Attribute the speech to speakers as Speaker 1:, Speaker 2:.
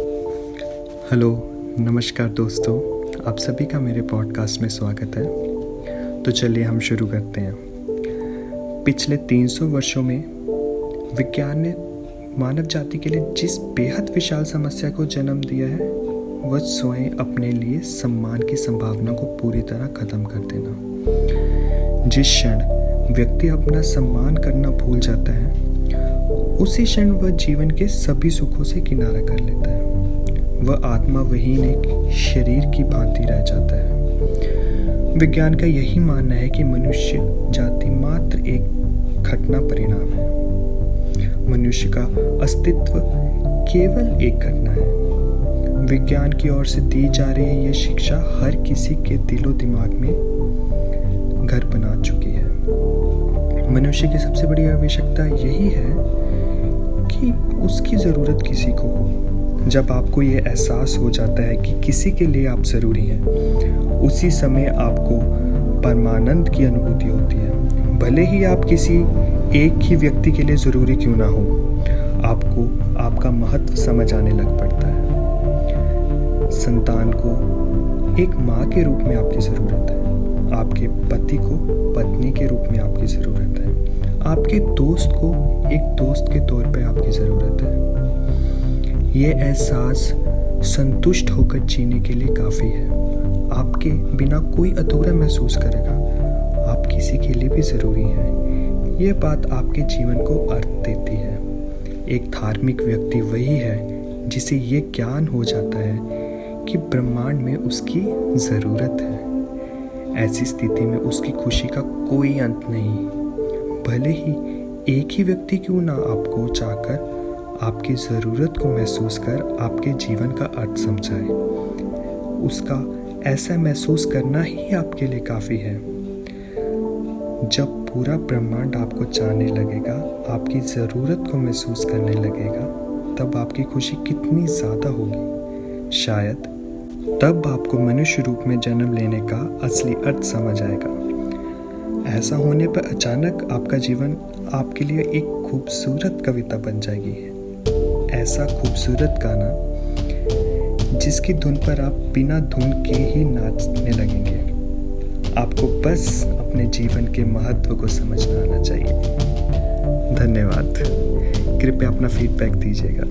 Speaker 1: Hello, नमस्कार दोस्तों। आप सभी का मेरे पॉडकास्ट में स्वागत है। तो चलिए हम शुरू करते हैं। पिछले 300 वर्षों में विज्ञान ने मानव जाति के लिए जिस बेहद विशाल समस्या को जन्म दिया है, वह स्वयं अपने लिए सम्मान की संभावना को पूरी तरह खत्म कर देना। जिस क्षण व्यक्ति अपना सम्मान करना भूल जाता है उसी क्षण वह जीवन के सभी सुखों से किनारा कर लेता है। वह आत्मा वही एक शरीर की भांति रह जाता है। विज्ञान का यही मानना है कि मनुष्य जाति मात्र एक घटना परिणाम है। मनुष्य का अस्तित्व केवल एक घटना है। विज्ञान की ओर से दी जा रही यह शिक्षा हर किसी के दिलो दिमाग में घर बना चुकी है। मनुष्य की सबसे बड़ी आवश्यकता यही है कि उसकी ज़रूरत किसी को जब आपको ये एहसास हो जाता है कि किसी के लिए आप ज़रूरी हैं, उसी समय आपको परमानंद की अनुभूति होती है। भले ही आप किसी एक ही व्यक्ति के लिए ज़रूरी क्यों ना हो, आपको आपका महत्व समझ आने लग पड़ता है। संतान को एक माँ के रूप में आपकी ज़रूरत है। आपके पति को पत्नी के रूप में आपकी ज़रूरत है। आपके दोस्त को एक दोस्त के तौर पे आपकी ज़रूरत है। ये एहसास संतुष्ट होकर जीने के लिए काफ़ी है। आपके बिना कोई अधूरा महसूस करेगा। आप किसी के लिए भी ज़रूरी हैं। यह बात आपके जीवन को अर्थ देती है। एक धार्मिक व्यक्ति वही है जिसे ये ज्ञान हो जाता है कि ब्रह्मांड में उसकी ज़रूरत है। ऐसी स्थिति में उसकी खुशी का कोई अंत नहीं। भले ही एक ही व्यक्ति क्यों ना आपको चाहकर आपकी ज़रूरत को महसूस कर आपके जीवन का अर्थ समझाए। उसका ऐसा महसूस करना ही आपके लिए काफ़ी है। जब पूरा ब्रह्मांड आपको चाहने लगेगा, आपकी ज़रूरत को महसूस करने लगेगा, तब आपकी खुशी कितनी ज़्यादा होगी। शायद तब आपको मनुष्य रूप में जन्म लेने का असली अर्थ समझ आएगा। ऐसा होने पर अचानक आपका जीवन आपके लिए एक खूबसूरत कविता बन जाएगी। ऐसा खूबसूरत गाना, जिसकी धुन पर आप बिना धुन के ही नाचने लगेंगे। आपको बस अपने जीवन के महत्व को समझना आना चाहिए। धन्यवाद। कृपया अपना फीडबैक दीजिएगा।